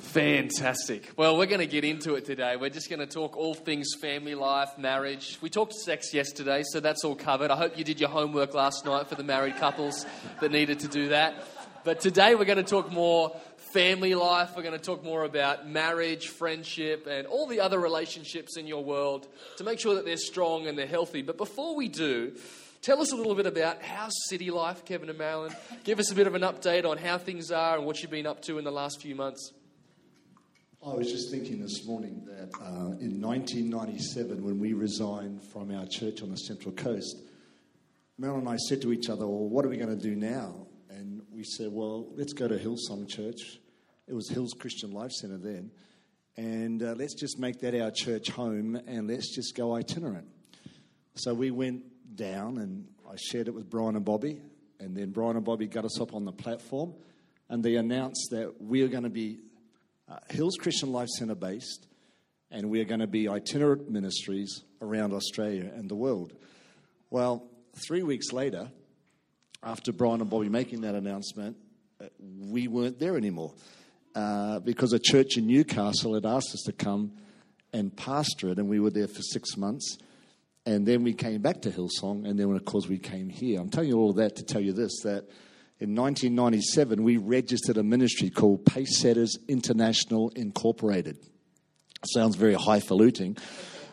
Fantastic. Well, we're going to get into it today. We're just going to talk all things family life, marriage. We talked sex yesterday, so that's all covered. I hope you did your homework last night for the married couples that needed to do that. But today we're going to talk more family life. We're going to talk more about marriage, friendship, and all the other relationships in your world to make sure that they're strong and they're healthy. But before we do, tell us a little bit about how's city life, Kevin and Marilyn. Give us a bit of an update on how things are and what you've been up to in the last few months. I was just thinking this morning that uh, in 1997, when we resigned from our church on the Central Coast, Mel and I said to each other, Well, what are we going to do now? And we said, Well, let's go to Hillsong Church. It was Hills Christian Life Centre then. And uh, let's just make that our church home and let's just go itinerant. So we went down and I shared it with Brian and Bobbie. And then Brian and Bobbie got us up on the platform and they announced that we are going to be uh, Hills Christian Life Centre based, and we are going to be itinerant ministries around Australia and the world. Well, three weeks later, after Brian and Bobbie making that announcement, uh, we weren't there anymore uh, because a church in Newcastle had asked us to come and pastor it, and we were there for six months. And then we came back to Hillsong, and then, of course, we came here. I'm telling you all of that to tell you this that in 1997, we registered a ministry called Pace Setters International Incorporated. Sounds very highfalutin.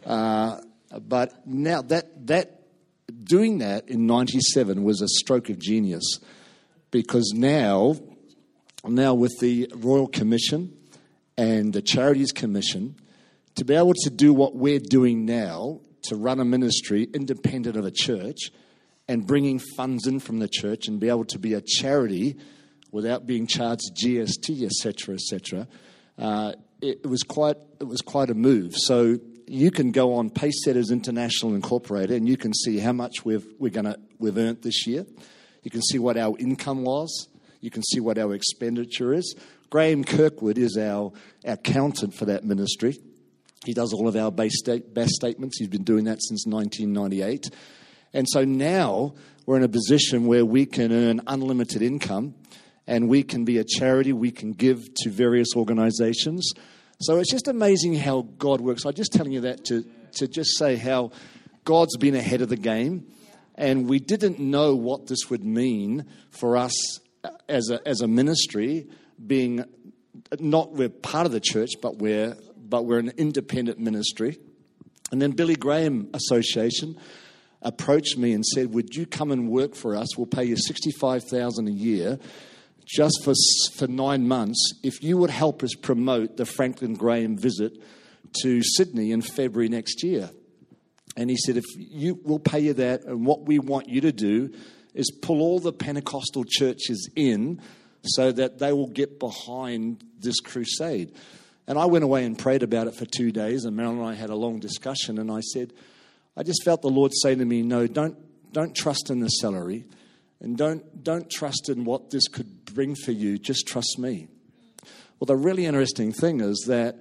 Uh, but now that, that doing that in 97 was a stroke of genius because now, now with the Royal Commission and the Charities Commission, to be able to do what we're doing now, to run a ministry independent of a church, and bringing funds in from the church and be able to be a charity without being charged GST, etc., etc. Uh, it, it, was quite it was quite a move. So you can go on Pacesetters International Incorporated and you can see how much we've we're gonna we've earned this year. You can see what our income was. You can see what our expenditure is. Graham Kirkwood is our accountant for that ministry. He does all of our base, state, base statements. He's been doing that since 1998. And so now we're in a position where we can earn unlimited income and we can be a charity, we can give to various organizations. So it's just amazing how God works. I'm just telling you that to, to just say how God's been ahead of the game. And we didn't know what this would mean for us as a, as a ministry, being not we're part of the church, but we're, but we're an independent ministry. And then Billy Graham Association approached me and said, Would you come and work for us? We'll pay you 65000 a year just for, for nine months if you would help us promote the Franklin Graham visit to Sydney in February next year. And he said, If you will pay you that, and what we want you to do is pull all the Pentecostal churches in so that they will get behind this crusade. And I went away and prayed about it for two days, and Marilyn and I had a long discussion, and I said, I just felt the Lord say to me, No, don't, don't trust in the salary and don't, don't trust in what this could bring for you. Just trust me. Well, the really interesting thing is that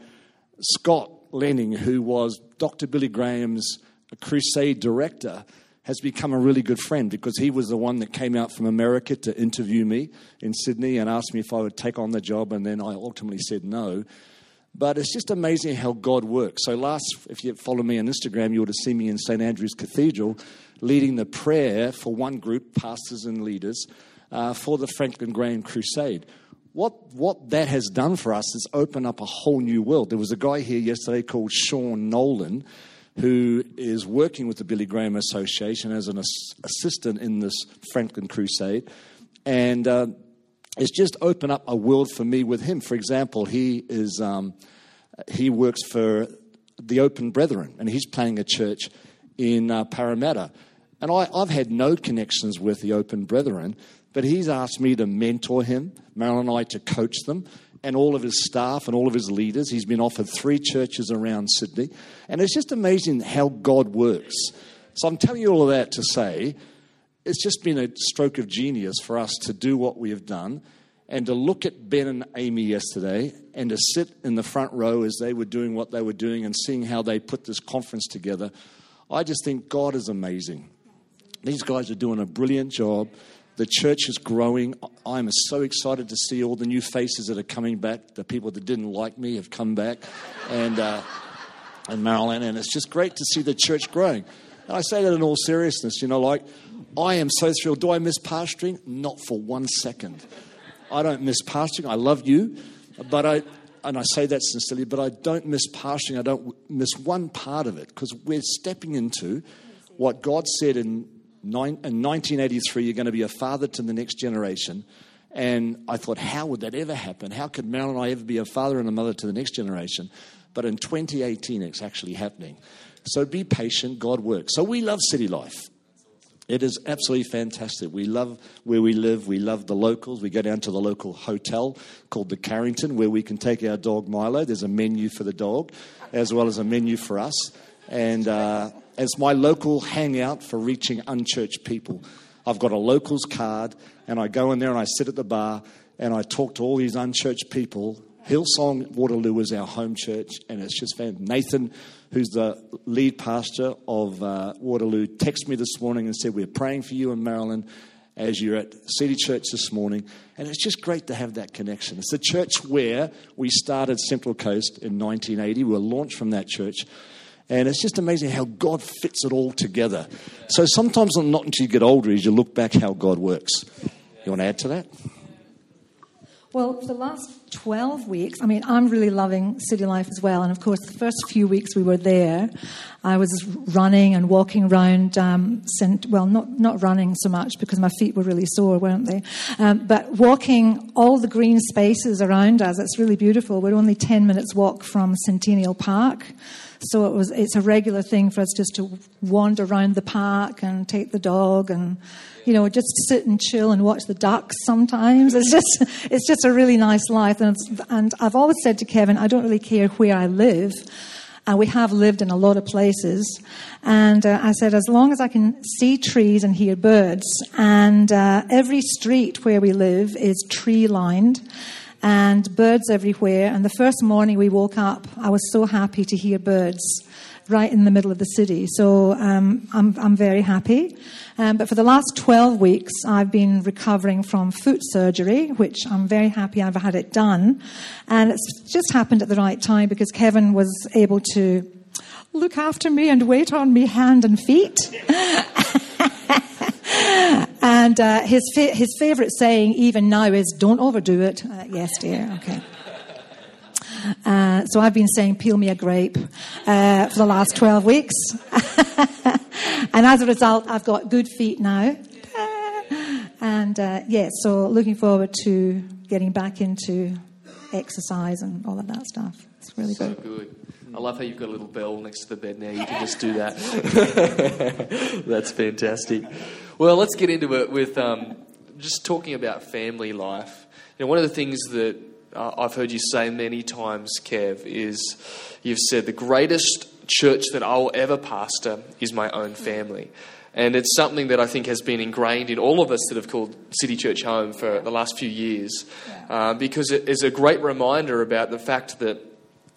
Scott Lenning, who was Dr. Billy Graham's crusade director, has become a really good friend because he was the one that came out from America to interview me in Sydney and asked me if I would take on the job, and then I ultimately said no. But it's just amazing how God works. So, last, if you follow me on Instagram, you would have seen me in St. Andrew's Cathedral leading the prayer for one group, pastors and leaders, uh, for the Franklin Graham Crusade. What, what that has done for us is open up a whole new world. There was a guy here yesterday called Sean Nolan who is working with the Billy Graham Association as an assistant in this Franklin Crusade. And uh, it's just opened up a world for me with him. For example, he is um, he works for the Open Brethren, and he's planning a church in uh, Parramatta. And I, I've had no connections with the Open Brethren, but he's asked me to mentor him, Marilyn and I to coach them, and all of his staff and all of his leaders. He's been offered three churches around Sydney. And it's just amazing how God works. So I'm telling you all of that to say it's just been a stroke of genius for us to do what we have done and to look at Ben and Amy yesterday and to sit in the front row as they were doing what they were doing and seeing how they put this conference together. I just think God is amazing. These guys are doing a brilliant job. The church is growing. I'm so excited to see all the new faces that are coming back. The people that didn't like me have come back, and uh, and Marilyn, and it's just great to see the church growing. And I say that in all seriousness. You know, like I am so thrilled. Do I miss pastoring? Not for one second. I don't miss pastoring. I love you, but I and I say that sincerely, but I don't miss pastoring. I don't miss one part of it because we're stepping into what God said in, nine, in 1983 you're going to be a father to the next generation. And I thought, how would that ever happen? How could Marilyn and I ever be a father and a mother to the next generation? But in 2018, it's actually happening. So be patient, God works. So we love city life. It is absolutely fantastic. We love where we live. We love the locals. We go down to the local hotel called the Carrington where we can take our dog Milo. There's a menu for the dog as well as a menu for us. And uh, as my local hangout for reaching unchurched people, I've got a locals card and I go in there and I sit at the bar and I talk to all these unchurched people. Hillsong Waterloo is our home church and it's just fantastic. Nathan who's the lead pastor of uh, Waterloo, texted me this morning and said, We're praying for you and Marilyn as you're at City Church this morning. And it's just great to have that connection. It's the church where we started Central Coast in 1980. We were launched from that church. And it's just amazing how God fits it all together. So sometimes, not until you get older, as you look back how God works. You want to add to that? Well, for the last 12 weeks, I mean, I'm really loving city life as well. And of course, the first few weeks we were there, I was running and walking around, um, well, not, not running so much because my feet were really sore, weren't they? Um, but walking all the green spaces around us, it's really beautiful. We're only 10 minutes walk from Centennial Park. So it was, it's a regular thing for us just to wander around the park and take the dog and you know, just sit and chill and watch the ducks sometimes. It's just, it's just a really nice life. And, and I've always said to Kevin, I don't really care where I live. And we have lived in a lot of places. And uh, I said, as long as I can see trees and hear birds, and uh, every street where we live is tree lined and birds everywhere. And the first morning we woke up, I was so happy to hear birds right in the middle of the city. So um, I'm, I'm very happy. Um, but for the last 12 weeks, I've been recovering from foot surgery, which I'm very happy I've had it done. And it's just happened at the right time because Kevin was able to look after me and wait on me hand and feet. and uh, his, fa- his favorite saying, even now, is don't overdo it. Uh, yes, dear. Okay. Uh, so I've been saying, peel me a grape uh, for the last 12 weeks. and as a result, I've got good feet now. And uh, yeah, so looking forward to getting back into exercise and all of that stuff. It's really so good. good. I love how you've got a little bell next to the bed now. You can just do that. That's fantastic. Well, let's get into it with um, just talking about family life. You know, one of the things that uh, I've heard you say many times, Kev, is you've said the greatest church that I'll ever pastor is my own family. And it's something that I think has been ingrained in all of us that have called City Church home for the last few years, uh, because it is a great reminder about the fact that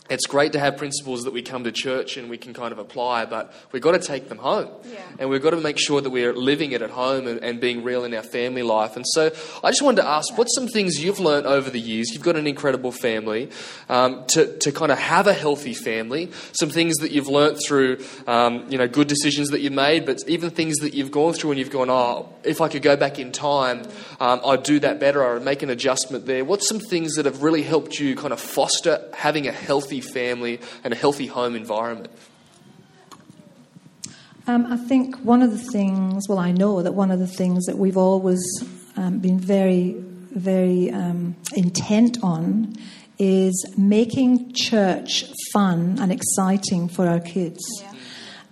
it's great to have principles that we come to church and we can kind of apply, but we've got to take them home. Yeah. And we've got to make sure that we're living it at home and, and, being real in our family life. And so I just wanted to ask what's some things you've learned over the years? You've got an incredible family, um, to, to kind of have a healthy family, some things that you've learned through, um, you know, good decisions that you've made, but even things that you've gone through and you've gone, oh, if I could go back in time, um, I'd do that better, I'd make an adjustment there. What's some things that have really helped you kind of foster having a healthy family and a healthy home environment? Um, I think one of the things, well, I know that one of the things that we've always um, been very, very um, intent on is making church fun and exciting for our kids. Yeah.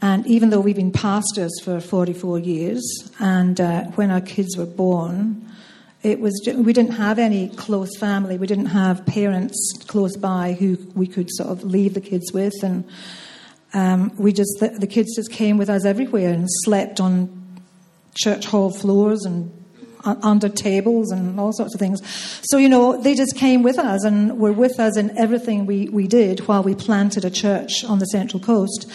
And even though we've been pastors for 44 years, and uh, when our kids were born, it was we didn't have any close family. We didn't have parents close by who we could sort of leave the kids with, and um, we just the, the, kids just came with us everywhere and slept on church hall floors and under tables and all sorts of things. So you know they just came with us and were with us in everything we we did while we planted a church on the Central Coast.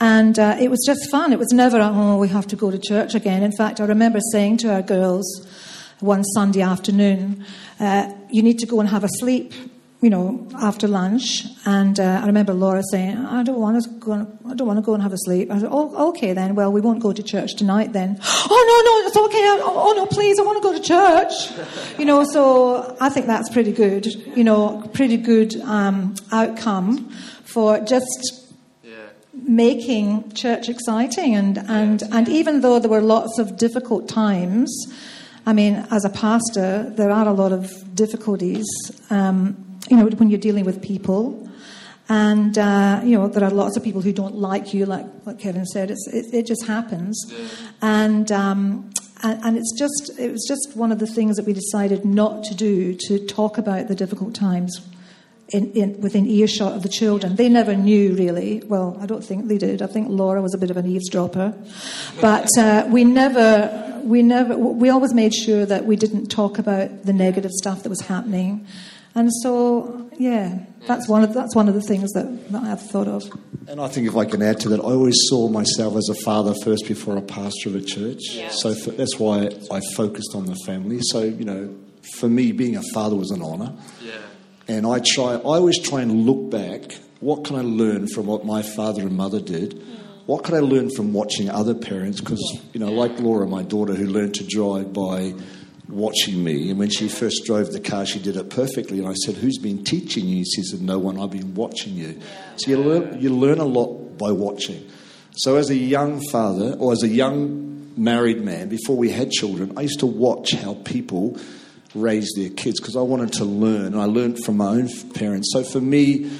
And uh, it was just fun. It was never, oh, we have to go to church again. In fact, I remember saying to our girls, one Sunday afternoon, uh, you need to go and have a sleep you know, after lunch, and uh, I remember Laura saying, "I don't want to go. I don't want to go and have a sleep." I said, "Oh, okay then. Well, we won't go to church tonight then." oh no, no, it's okay. Oh, oh no, please, I want to go to church. you know, so I think that's pretty good. You know, pretty good um, outcome for just making church exciting and and and even though there were lots of difficult times. I mean, as a pastor, there are a lot of difficulties. Um, you know, when you're dealing with people. And, uh, you know, there are lots of people who don't like you, like, like Kevin said. It's, it, it just happens. And, um, and, and, it's just, it was just one of the things that we decided not to do, to talk about the difficult times in, in, within earshot of the children. They never knew really. Well, I don't think they did. I think Laura was a bit of an eavesdropper, but uh, we never, we never, we always made sure that we didn't talk about the negative stuff that was happening, and so, yeah, that's one of that's one of the things that, that I've thought of. And I think if I can add to that, I always saw myself as a father first before a pastor of a church. Yes. So for, that's why I focused on the family. So you know, for me, being a father was an honour. Yeah. And I try, I always try and look back. What can I learn from what my father and mother did? Mm. What could I learn from watching other parents? Because you know, like Laura, my daughter, who learned to drive by watching me. And when she first drove the car, she did it perfectly. And I said, Who's been teaching you? She said, No one, I've been watching you. So you learn, you learn a lot by watching. So as a young father, or as a young married man, before we had children, I used to watch how people raised their kids because I wanted to learn. And I learned from my own parents. So for me,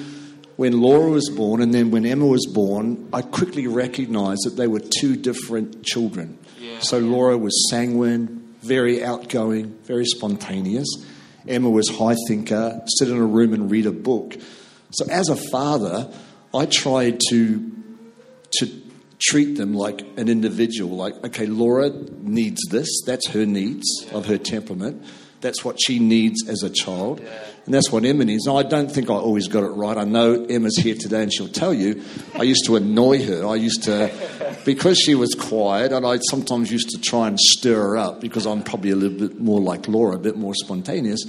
when Laura was born and then when Emma was born, I quickly recognized that they were two different children. Yeah. So Laura was sanguine, very outgoing, very spontaneous. Emma was high thinker, sit in a room and read a book. So as a father, I tried to to treat them like an individual. Like, okay, Laura needs this. That's her needs of her temperament. That's what she needs as a child. And that's what Emma needs. Now, I don't think I always got it right. I know Emma's here today and she'll tell you I used to annoy her. I used to, because she was quiet, and I sometimes used to try and stir her up because I'm probably a little bit more like Laura, a bit more spontaneous.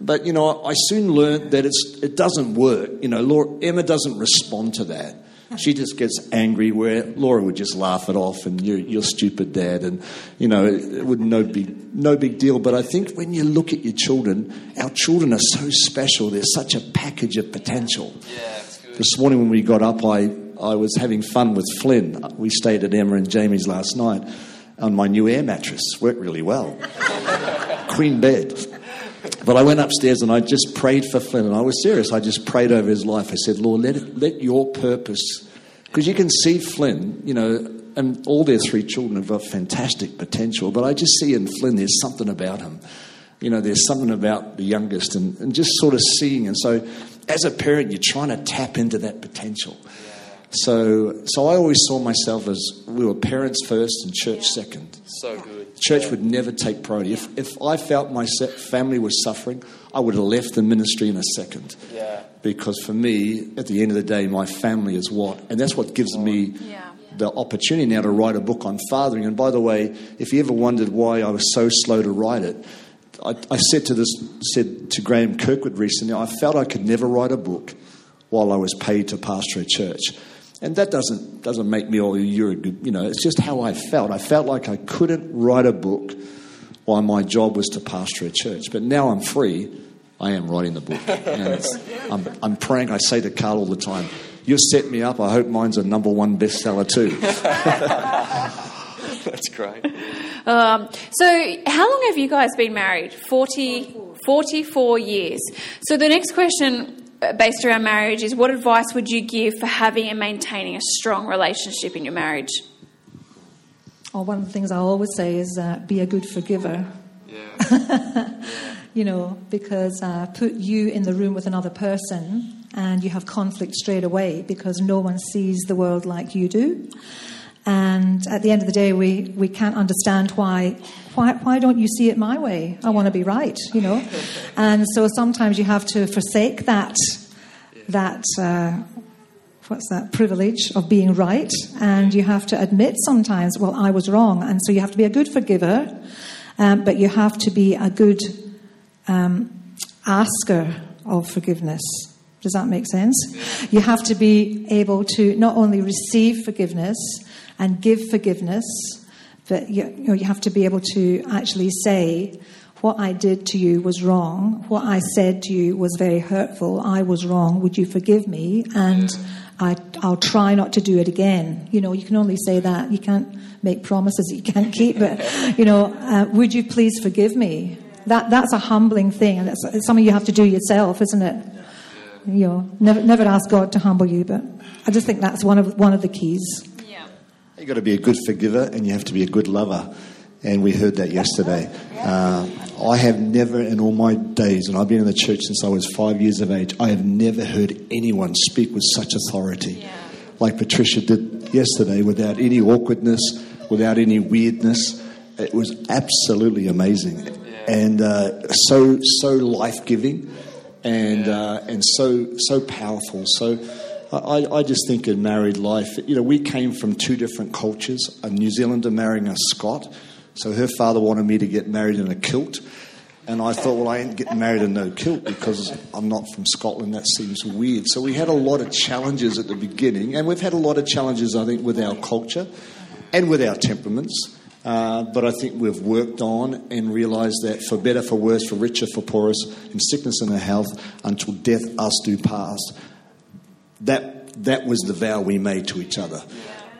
But, you know, I soon learned that it's, it doesn't work. You know, Laura, Emma doesn't respond to that. She just gets angry where Laura would just laugh it off and you're, you're stupid, dad. And, you know, it, it would no big, no big deal. But I think when you look at your children, our children are so special. They're such a package of potential. Yeah, this morning when we got up, I, I was having fun with Flynn. We stayed at Emma and Jamie's last night on my new air mattress. Worked really well. Queen bed. But I went upstairs and I just prayed for Flynn, and I was serious. I just prayed over his life. I said, Lord, let, it, let your purpose, because you can see Flynn, you know, and all their three children have got fantastic potential, but I just see in Flynn there's something about him. You know, there's something about the youngest, and, and just sort of seeing. And so, as a parent, you're trying to tap into that potential. So, so I always saw myself as we were parents first and church second. So good. Church would never take priority. If, if I felt my family was suffering, I would have left the ministry in a second. Yeah. Because for me, at the end of the day, my family is what, and that's what gives me yeah. the opportunity now to write a book on fathering. And by the way, if you ever wondered why I was so slow to write it, I, I said to this, said to Graham Kirkwood recently, I felt I could never write a book while I was paid to pastor a church. And that doesn't, doesn't make me, oh, you're a good, you know, it's just how I felt. I felt like I couldn't write a book while my job was to pastor a church. But now I'm free, I am writing the book. And I'm, I'm praying, I say to Carl all the time, you set me up, I hope mine's a number one bestseller too. That's great. Um, so, how long have you guys been married? 40, 44 years. So, the next question based around marriage is what advice would you give for having and maintaining a strong relationship in your marriage? Well, one of the things I always say is uh, be a good forgiver. Yeah. you know, because uh, put you in the room with another person and you have conflict straight away because no one sees the world like you do. And at the end of the day, we, we can't understand why, why, why don't you see it my way? I want to be right, you know? and so sometimes you have to forsake that, that, uh, what's that, privilege of being right. And you have to admit sometimes, well, I was wrong. And so you have to be a good forgiver um, but you have to be a good um, asker of forgiveness. Does that make sense? You have to be able to not only receive forgiveness and give forgiveness, but you, you, know, you have to be able to actually say, what I did to you was wrong. What I said to you was very hurtful. I was wrong. Would you forgive me? And I, will try not to do it again. You know, you can only say that. You can't make promises that you can't keep. But, you know, uh, would you please forgive me? That, that's a humbling thing. And it's, it's something you have to do yourself, isn't it? You know, never, never ask God to humble you. But I just think that's one of, one of the keys. You've got to be a good forgiver and you have to be a good lover. And we heard that yesterday. Uh, I have never, in all my days, and I've been in the church since I was five years of age, I have never heard anyone speak with such authority. Yeah. Like Patricia did yesterday, without any awkwardness, without any weirdness. It was absolutely amazing. And uh, so, so life giving and, uh, and so, so powerful. So, I, I, just think in married life, you know, we came from two different cultures. A New Zealander marrying a Scot, so her father wanted me to get married in a kilt. And I thought, well, I ain't getting married in no kilt because I'm not from Scotland. That seems weird. So we had a lot of challenges at the beginning, and we've had a lot of challenges, I think, with our culture and with our temperaments. Uh, but I think we've worked on and realised that for better, for worse, for richer, for poorest, in sickness and in health, until death us do pass. That that was the vow we made to each other.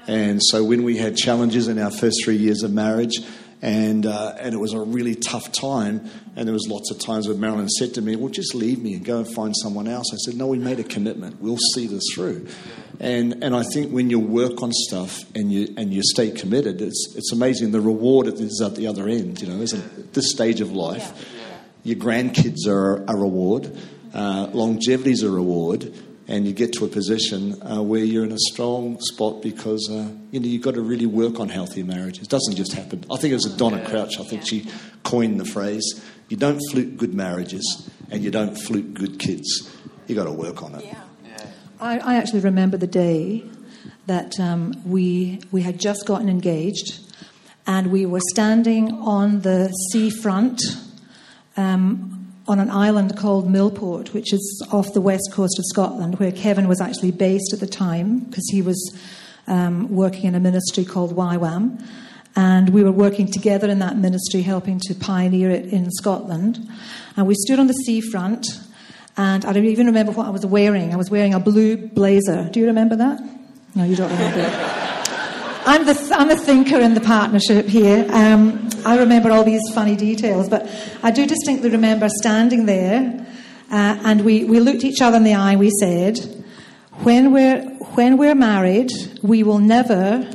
And so when we had challenges in our first three years of marriage, and uh, and it was a really tough time. And there was lots of times where Marilyn said to me, "Well, just leave me and go and find someone else." I said, "No, we made a commitment. We'll see this through." And and I think when you work on stuff and you and you stay committed, it's it's amazing the reward is at the other end. You know, isn't at this stage of life, your grandkids are a reward, uh, longevity is a reward and you get to a position uh, where you're in a strong spot because uh, you know you've got to really work on healthy marriage. It doesn't just happen. I think it was a Donna Crouch. I think she coined the phrase: "You don't fluke good marriages, and you don't fluke good kids. You got to work on it." Yeah. I, I actually remember the day that um, we we had just gotten engaged, and we were standing on the seafront. Um, on an island called Millport, which is off the west coast of Scotland, where Kevin was actually based at the time because he was um, working in a ministry called YWAM. And we were working together in that ministry, helping to pioneer it in Scotland. And we stood on the seafront, and I don't even remember what I was wearing. I was wearing a blue blazer. Do you remember that? No, you don't remember it. I'm the, I'm the thinker in the partnership here. Um, I remember all these funny details, but I do distinctly remember standing there uh, and we, we looked each other in the eye we said, when we're, when we're married, we will never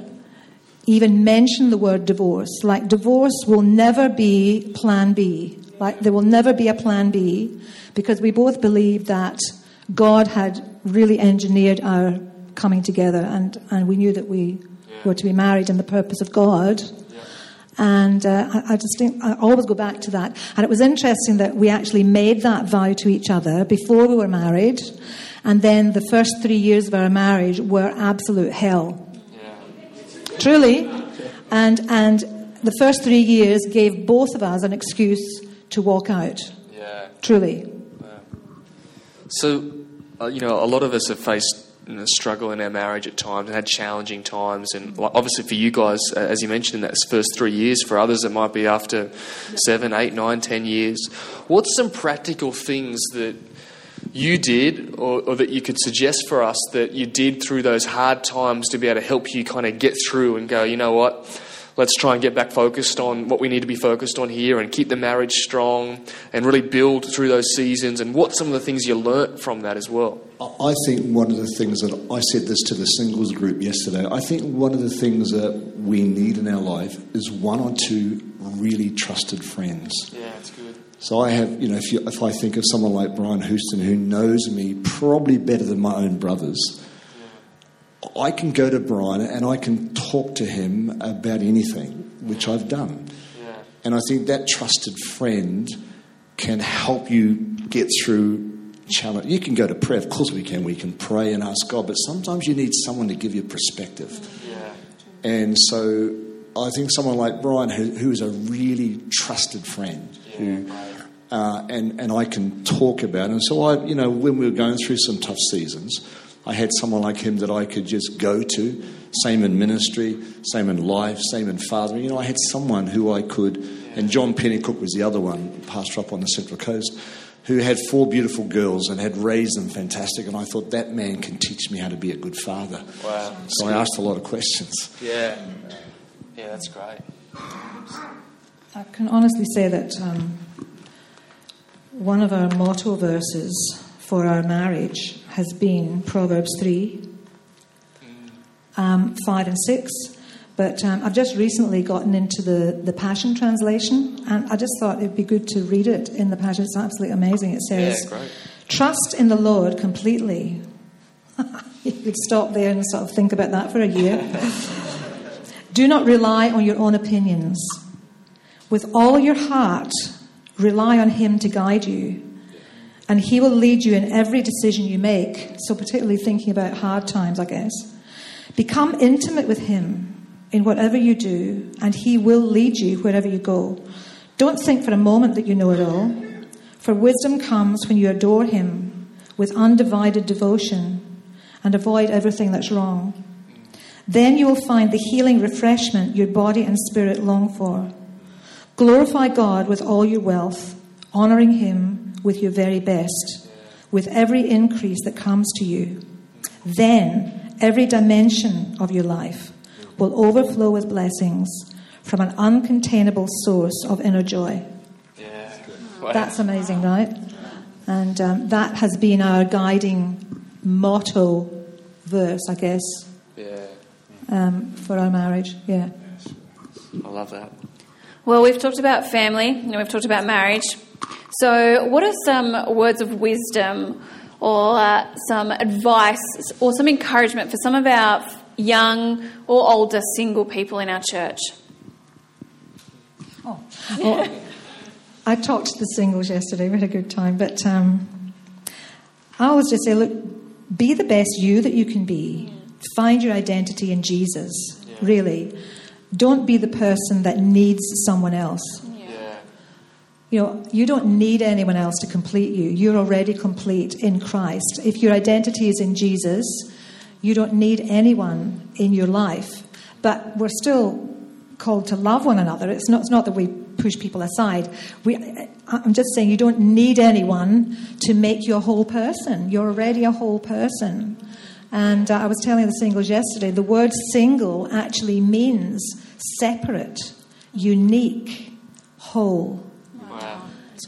even mention the word divorce. Like, divorce will never be plan B. Like, there will never be a plan B because we both believe that God had really engineered our coming together and, and we knew that we were to be married in the purpose of God. And uh, I, I, just think, I always go back to that. And it was interesting that we actually made that vow to each other before we were married. And then the first three years of our marriage were absolute hell. Yeah. Truly. And, and the first three years gave both of us an excuse to walk out. Yeah. Truly. Yeah. So, uh, you know, a lot of us have faced you know, struggle in our marriage at times and had challenging times. And obviously, for you guys, uh, as you mentioned, in that first three years. For others, it might be after seven, eight, nine, ten years. What's some practical things that you did, or, or, that you could suggest for us that you did through those hard times to be able to help you kind of get through and go, you know what? Let's try and get back focused on what we need to be focused on here and keep the marriage strong and really build through those seasons and what some of the things you learnt from that as well? I think one of the things that I said this to the singles group yesterday. I think one of the things that we need in our life is one or two really trusted friends. Yeah, that's good. So I have, you know, if, you, if I think of someone like Brian Houston who knows me probably better than my own brothers, I can go to Brian and I can talk to him about anything, which I've done. Yeah. And I think that trusted friend can help you get through challenge. You can go to prayer, of course we can. We can pray and ask God, but sometimes you need someone to give you perspective. Yeah. And so I think someone like Brian, who, who is a really trusted friend, who, uh, and and I can talk about. It. And so I, you know, when we were going through some tough seasons, I had someone like him that I could just go to. Same in ministry, same in life, same in fathering. You know, I had someone who I could. And John Pennycook was the other one, pastor up on the Central Coast, who had four beautiful girls and had raised them fantastic. And I thought that man can teach me how to be a good father. Wow. So I asked a lot of questions. Yeah. Yeah, that's great. I can honestly say that um, one of our motto verses for our marriage has been Proverbs 3, um, 5 and 6. But um, I've just recently gotten into the, the Passion Translation, and I just thought it'd be good to read it in the Passion. It's absolutely amazing. It says, Yeah. Trust in the Lord completely. you could stop there and sort of think about that for a year. Do not rely on your own opinions. With all your heart, rely on Him to guide you, and He will lead you in every decision you make. So, particularly thinking about hard times, I guess. Become intimate with Him in whatever you do, and He will lead you wherever you go. Don't think for a moment that you know it all, for wisdom comes when you adore Him with undivided devotion and avoid everything that's wrong. Then you will find the healing refreshment your body and spirit long for. Glorify God with all your wealth, honoring Him with your very best, with every increase that comes to you. Then every dimension of your life will overflow with blessings from an uncontainable source of inner joy. Yeah. Wow. That's amazing, right? And um, that has been our guiding motto verse, I guess, yeah. um, for our marriage. Yeah. I love that. Well, we've talked about family and we've talked about marriage. So, what are some words of wisdom or uh, some advice or some encouragement for some of our young or older single people in our church? Oh. Well, I talked to the singles yesterday. We had a good time. But um, I always just say, look, be the best you that you can be. Find your identity in Jesus, really. Don't be the person that needs someone else. You know, you don't need anyone else to complete you. You're already complete in Christ. If your identity is in Jesus, you don't need anyone in your life. But we're still called to love one another. It's not, it's not that we push people aside. We, I'm just saying you don't need anyone to make you a whole person. You're already a whole person. And uh, I was telling the singles yesterday, the word single actually means separate, unique, whole.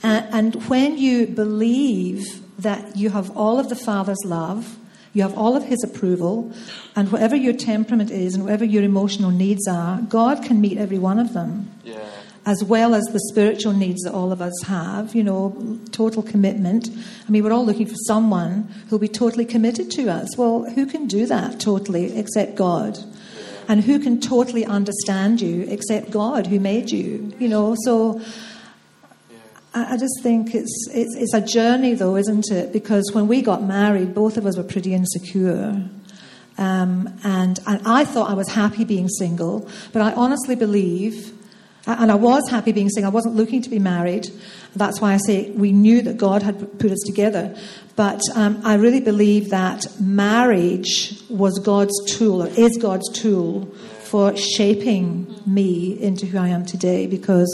And when you believe that you have all of the Father's love, you have all of His approval, and whatever your temperament is and whatever your emotional needs are, God can meet every one of them, Yeah. as well as the spiritual needs that all of us have, you know, total commitment. I mean, we're all looking for someone who'll be totally committed to us. Well, who can do that totally except God? And who can totally understand you except God who made you? You know, so I just think it's, it's, it's a journey, though, isn't it? Because when we got married, both of us were pretty insecure. Um, and, and I thought I was happy being single, but I honestly believe, and I was happy being single, I wasn't looking to be married. That's why I say we knew that God had put us together. But um, I really believe that marriage was God's tool, or is God's tool, for shaping me into who I am today because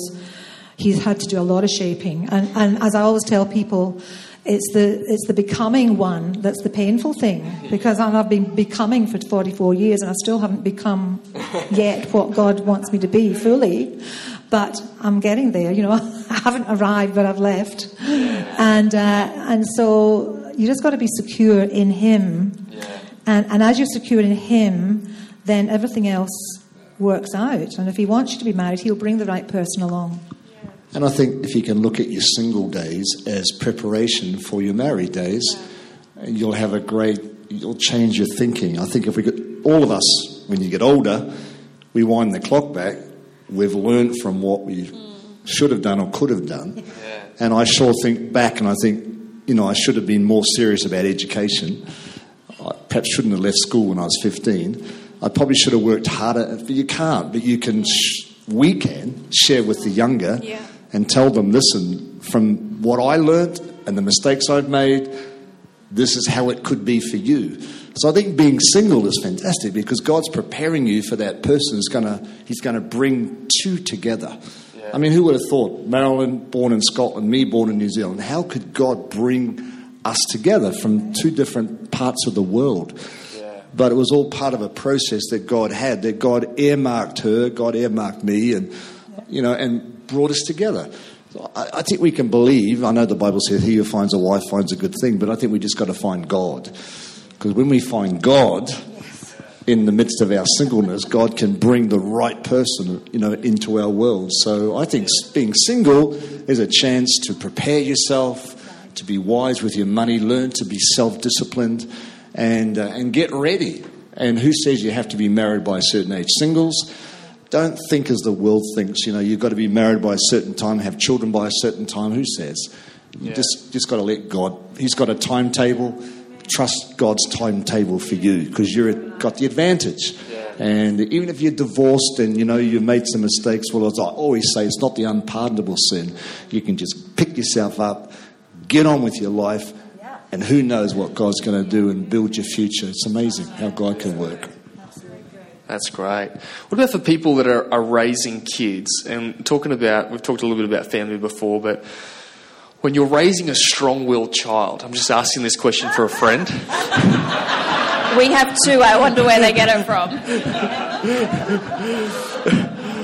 he's had to do a lot of shaping. And, and as I always tell people, it's the, it's the becoming one that's the painful thing because I've been becoming for 44 years and I still haven't become yet what God wants me to be fully. But I'm getting there, you know. I haven't arrived, but I've left. And, uh, and so you just got to be secure in Him. Yeah. And, and as you're secure in Him, then everything else works out. And if He wants you to be married, He'll bring the right person along. And I think if you can look at your single days as preparation for your married days, you'll have a great, you'll change your thinking. I think if we could, all of us, when you get older, we wind the clock back, we've learned from what we should have done or could have done. Yeah. And I sure think back and I think, you know, I should have been more serious about education. I perhaps shouldn't have left school when I was 15. I probably should have worked harder, but you can't. But you can, sh- we can share with the younger Yeah. And tell them, listen, from what I learned and the mistakes I've made, this is how it could be for you. So I think being single is fantastic because God's preparing you for that person who's gonna He's gonna bring two together. I mean, who would have thought Marilyn born in Scotland, me born in New Zealand? How could God bring us together from two different parts of the world? But it was all part of a process that God had, that God earmarked her, God earmarked me, and you know, and brought us together. I, I think we can believe. I know the Bible says, "He who finds a wife finds a good thing," but I think we just got to find God, because when we find God in the midst of our singleness, God can bring the right person, you know, into our world. So I think being single is a chance to prepare yourself, to be wise with your money, learn to be self-disciplined, and uh, and get ready. And who says you have to be married by a certain age? Singles, don't think as the world thinks. You know, you've got to be married by a certain time, have children by a certain time. Who says? You just just got to let God. He's got a timetable. Trust God's timetable for you because you've got the advantage. And even if you're divorced and you know you've made some mistakes, well, as I always say, it's not the unpardonable sin. You can just pick yourself up, get on with your life, and who knows what God's going to do and build your future. It's amazing how God can work. That's great. What about for people that are, are raising kids? And talking about, we've talked a little bit about family before, but when you're raising a strong willed child, I'm just asking this question for a friend. We have two. I wonder where they get it from.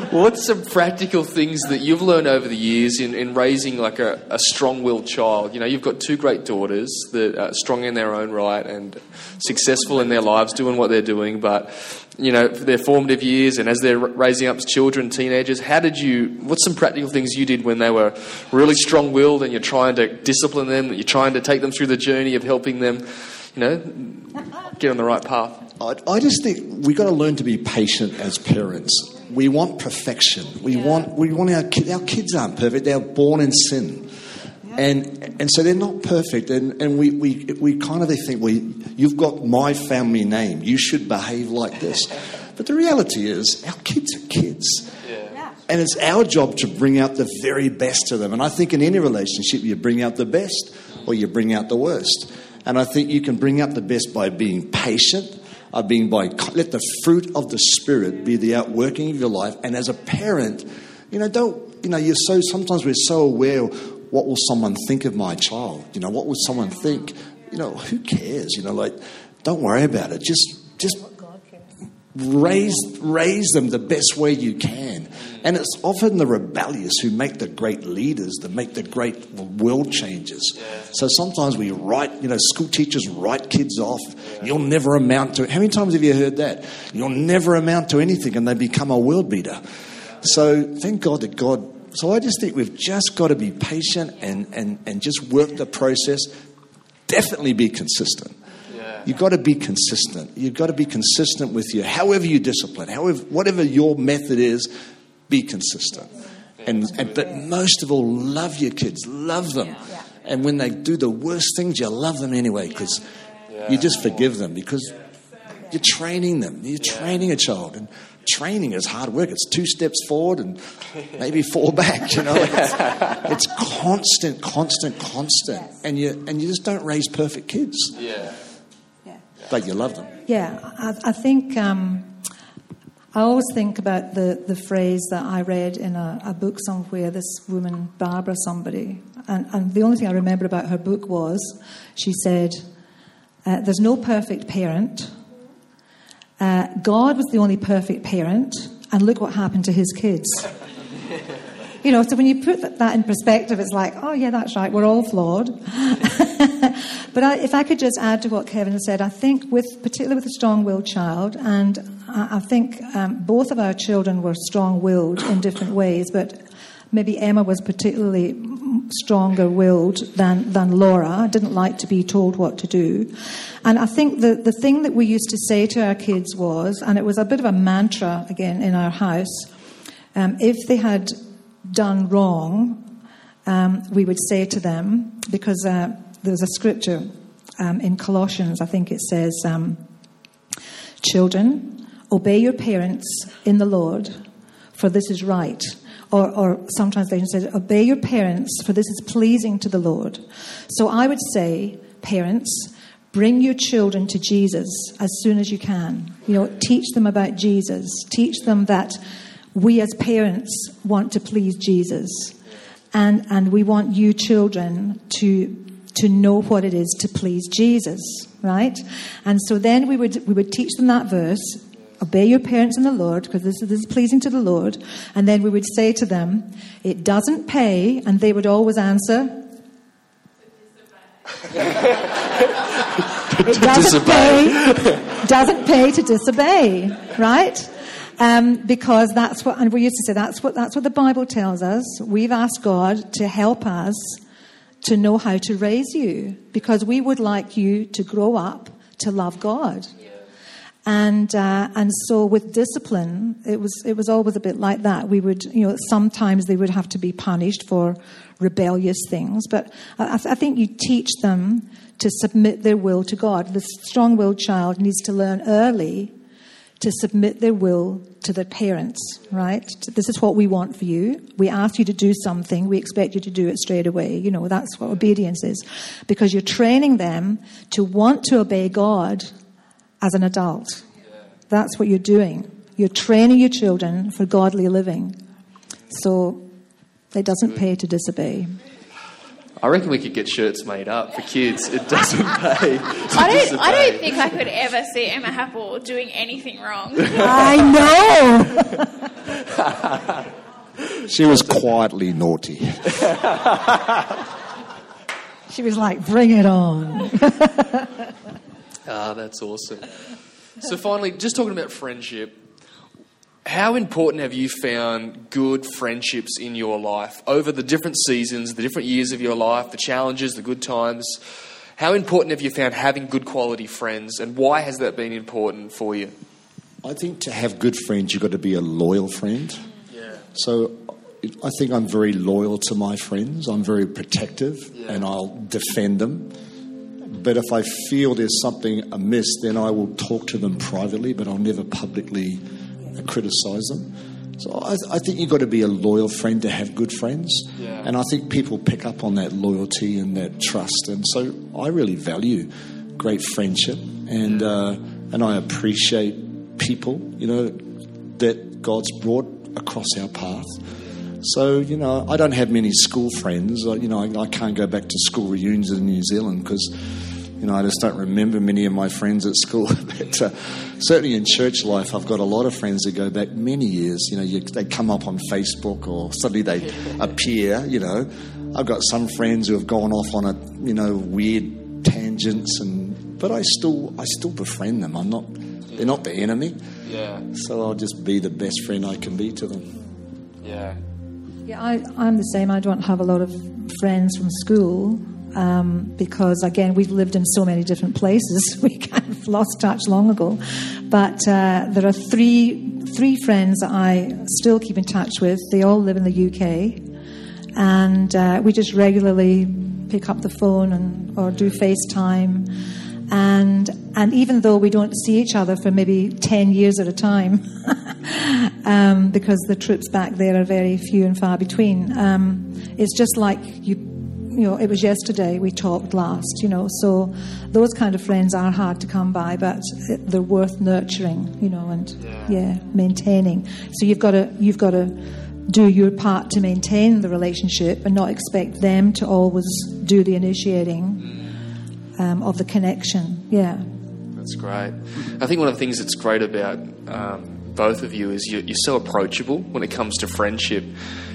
What's some practical things that you've learned over the years in, in raising like a, a strong willed child? You know, you've got two great daughters that are strong in their own right and successful in their lives, doing what they're doing, but, you know, for their formative years and as they're raising up children, teenagers, how did you, what's some practical things you did when they were really strong willed and you're trying to discipline them, you're trying to take them through the journey of helping them, you know, get on the right path? I, I just think we've got to learn to be patient as parents. We want perfection. We want we want our kids. Our kids aren't perfect. They're born in sin, and and so they're not perfect. And and we we we kind of think we you've got my family name. You should behave like this. But the reality is, our kids are kids. And it's our job to bring out the very best of them. And I think in any relationship, you bring out the best or you bring out the worst. And I think you can bring out the best by being patient, uh, being by let the fruit of the spirit be the outworking of your life. And as a parent, you know, don't you know? You're so sometimes we're so aware. What will someone think of my child? You know, what will someone think? You know, who cares? You know, like, don't worry about it. Just, just raise raise them the best way you can. And it's often the rebellious who make the great leaders, that make the great world changes. So sometimes we write, you know, school teachers write kids off. You'll never amount to. How many times have you heard that? You'll never amount to anything, and they become a world beater. So thank God that God. So I just think we've just got to be patient and, and, and just work the process. Definitely be consistent. You've got to be consistent. You've got to be consistent with you. However you discipline, however whatever your method is, be consistent. And, and but most of all, love your kids. Love them. And when they do the worst things, you love them anyway because you just forgive them because you're training them. You're training a child, and training is hard work. It's two steps forward and maybe four back. You know, it's, it's constant, constant, constant, and you and you just don't raise perfect kids. Yeah. But you love them. Yeah, I, I think um, I always think about the, the phrase that I read in a, a book somewhere. This woman, Barbara, somebody, and, and the only thing I remember about her book was she said, uh, "There's no perfect parent. Uh, God was the only perfect parent, and look what happened to his kids." You know, so when you put that- in perspective, it's like, oh, yeah, that's right, we're all flawed. but I, if I could just add to what Kevin said, I think, with particularly with a strong willed child, and I, I think um, both of our children were strong willed in different ways, but maybe Emma was particularly stronger willed than, than Laura, didn't like to be told what to do. And I think the, the thing that we used to say to our kids was, and it was a bit of a mantra again in our house, um, if they had done wrong, um, we would say to them, because uh, there's a scripture um, in Colossians, I think it says, um, Children, obey your parents in the Lord, for this is right. Or, or some translation says, obey your parents, for this is pleasing to the Lord. So I would say, parents, bring your children to Jesus as soon as you can. You know, teach them about Jesus. Teach them that we as parents want to please Jesus. And, and we want you children to to know what it is to please Jesus, right? And so then we would we would teach them that verse, obey your parents in the Lord, because this, this is pleasing to the Lord. And then we would say to them, it doesn't pay, and they would always answer, it doesn't pay, doesn't pay to disobey, right? Um, because that's what, and we used to say that's what that's what the Bible tells us. We've asked God to help us to know how to raise you, because we would like you to grow up to love God. And uh, and so with discipline, it was it was always a bit like that. We would you know sometimes they would have to be punished for rebellious things, but I, I think you teach them to submit their will to God. The strong-willed child needs to learn early to submit their will to their parents, right? This is what we want for you. We ask you to do something, we expect you to do it straight away. You know, that's what obedience is. Because you're training them to want to obey God as an adult. That's what you're doing. You're training your children for godly living. So it doesn't pay to disobey. I reckon we could get shirts made up for kids. It doesn't pay. I don't. I don't think I could ever see Emma Happel doing anything wrong. I know. she was quietly naughty. she was like, "Bring it on." ah, that's awesome. So finally, just talking about friendship how important have you found good friendships in your life over the different seasons, the different years of your life, the challenges, the good times? How important have you found having good quality friends, and why has that been important for you? I think to have good friends, you've got to be a loyal friend. Yeah. So I think I'm very loyal to my friends. I'm very protective, yeah. and I'll defend them. But if I feel there's something amiss, then I will talk to them privately, but I'll never publicly criticise them. So I, I, think you've got to be a loyal friend to have good friends. Yeah. And I think people pick up on that loyalty and that trust. And so I really value great friendship and, yeah. uh, and I appreciate people, you know, that God's brought across our path. So, you know, I don't have many school friends. You know, I, I can't go back to school reunions in New Zealand because you know, I just don't remember many of my friends at school. but uh, certainly in church life, I've got a lot of friends that go back many years. You know, you, they come up on Facebook or suddenly they appear. You know, I've got some friends who have gone off on a you know weird tangents, and but I still I still befriend them. I'm not they're not the enemy. Yeah. So I'll just be the best friend I can be to them. Yeah. Yeah, I, I'm the same. I don't have a lot of friends from school um, because again we've lived in so many different places. We kind of lost touch long ago. But uh, there are three three friends that I still keep in touch with. They all live in the UK and uh, we just regularly pick up the phone and or do FaceTime. And and even though we don't see each other for maybe 10 years at a time um, because the trips back there are very few and far between um, it's just like you you know, it was yesterday we talked last, you know, so those kind of friends are hard to come by, but they're worth nurturing, you know, and yeah, yeah maintaining. So you've got to, you've got to do your part to maintain the relationship and not expect them to always do the initiating um, of the connection. Yeah. That's great. I think one of the things that's great about um, both of you is you're, you're so approachable when it comes to friendship.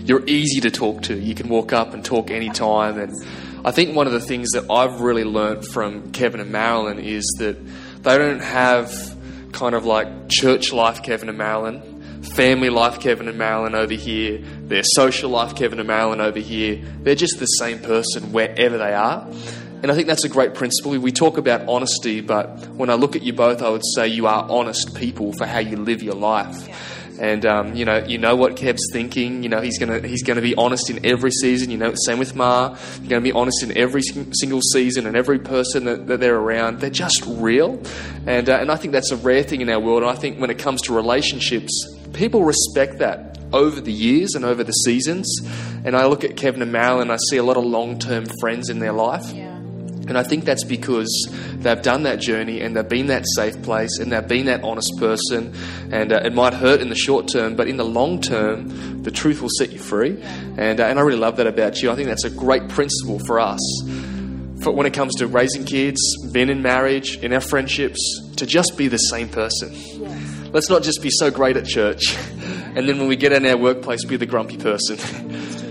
You're easy to talk to. You can walk up and talk anytime. And I think one of the things that I've really learnt from Kevin and Marilyn is that they don't have kind of like church life Kevin and Marilyn, family life Kevin and Marilyn over here, their social life Kevin and Marilyn over here. They're just the same person wherever they are. And I think that's a great principle. We talk about honesty, but when I look at you both, I would say you are honest people for how you live your life. And um, you know, you know what Kev's thinking. You know, he's gonna he's gonna be honest in every season. You know, same with Ma. You're gonna be honest in every single season and every person that, that they're around. They're just real, and uh, and I think that's a rare thing in our world. And I think when it comes to relationships, people respect that over the years and over the seasons. And I look at Kevin and Marilyn, and I see a lot of long term friends in their life. Yeah. And I think that's because they've done that journey and they've been that safe place and they've been that honest person. And uh, it might hurt in the short term, but in the long term, the truth will set you free. And, uh, and I really love that about you. I think that's a great principle for us. For when it comes to raising kids, being in marriage, in our friendships, to just be the same person. Let's not just be so great at church, and then when we get in our workplace, be the grumpy person.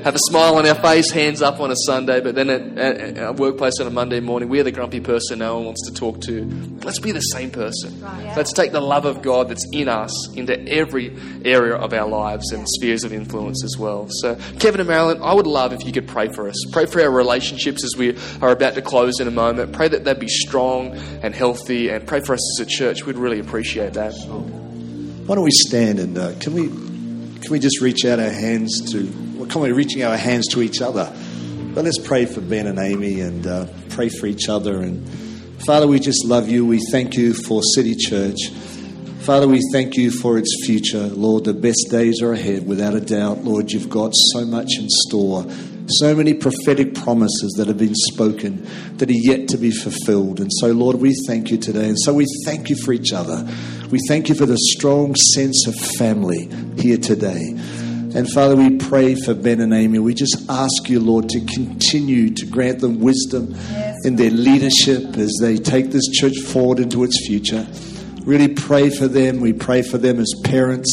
Have a smile on our face, hands up on a Sunday, but then at, at our workplace on a Monday morning, we're the grumpy person no one wants to talk to. Let's be the same person. Let's take the love of God that's in us into every area of our lives and spheres of influence as well. So, Kevin and Marilyn, I would love if you could pray for us. Pray for our relationships as we are about to close in a moment. Pray that they'd be strong and healthy, and pray for us as a church. We'd really appreciate that. Why don't we stand and uh, can we can we just reach out our hands to can reaching our hands to each other? But let's pray for Ben and Amy and uh, pray for each other. And Father, we just love you. We thank you for City Church. Father, we thank you for its future. Lord, the best days are ahead, without a doubt. Lord, you've got so much in store. So many prophetic promises that have been spoken that are yet to be fulfilled. And so, Lord, we thank you today. And so we thank you for each other. We thank you for the strong sense of family here today. And Father, we pray for Ben and Amy. We just ask you, Lord, to continue to grant them wisdom in their leadership as they take this church forward into its future. Really pray for them. We pray for them as parents.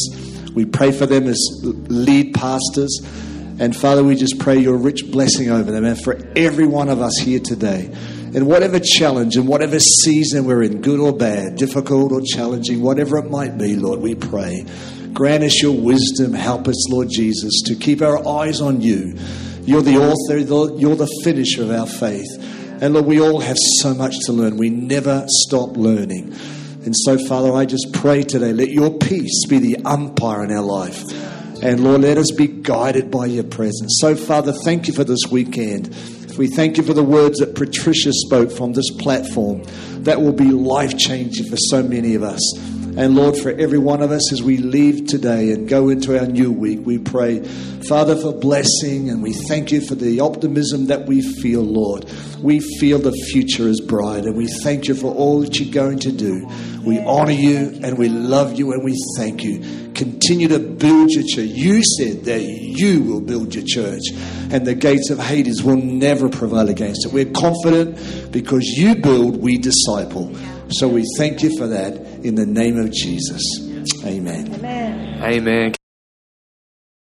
We pray for them as lead pastors. And Father, we just pray your rich blessing over them and for every one of us here today. In whatever challenge and whatever season we're in, good or bad, difficult or challenging, whatever it might be, Lord, we pray. Grant us your wisdom. Help us, Lord Jesus, to keep our eyes on you. You're the author, you're the finisher of our faith. And Lord, we all have so much to learn. We never stop learning. And so, Father, I just pray today, let your peace be the umpire in our life. And Lord, let us be guided by your presence. So, Father, thank you for this weekend. We thank you for the words that Patricia spoke from this platform that will be life changing for so many of us. And Lord, for every one of us as we leave today and go into our new week, we pray, Father, for blessing and we thank you for the optimism that we feel, Lord. We feel the future is bright and we thank you for all that you're going to do. We honor you and we love you and we thank you. Continue to build your church. You said that you will build your church and the gates of Hades will never prevail against it. We're confident because you build, we disciple. So we thank you for that in the name of Jesus. Amen. Amen. Amen.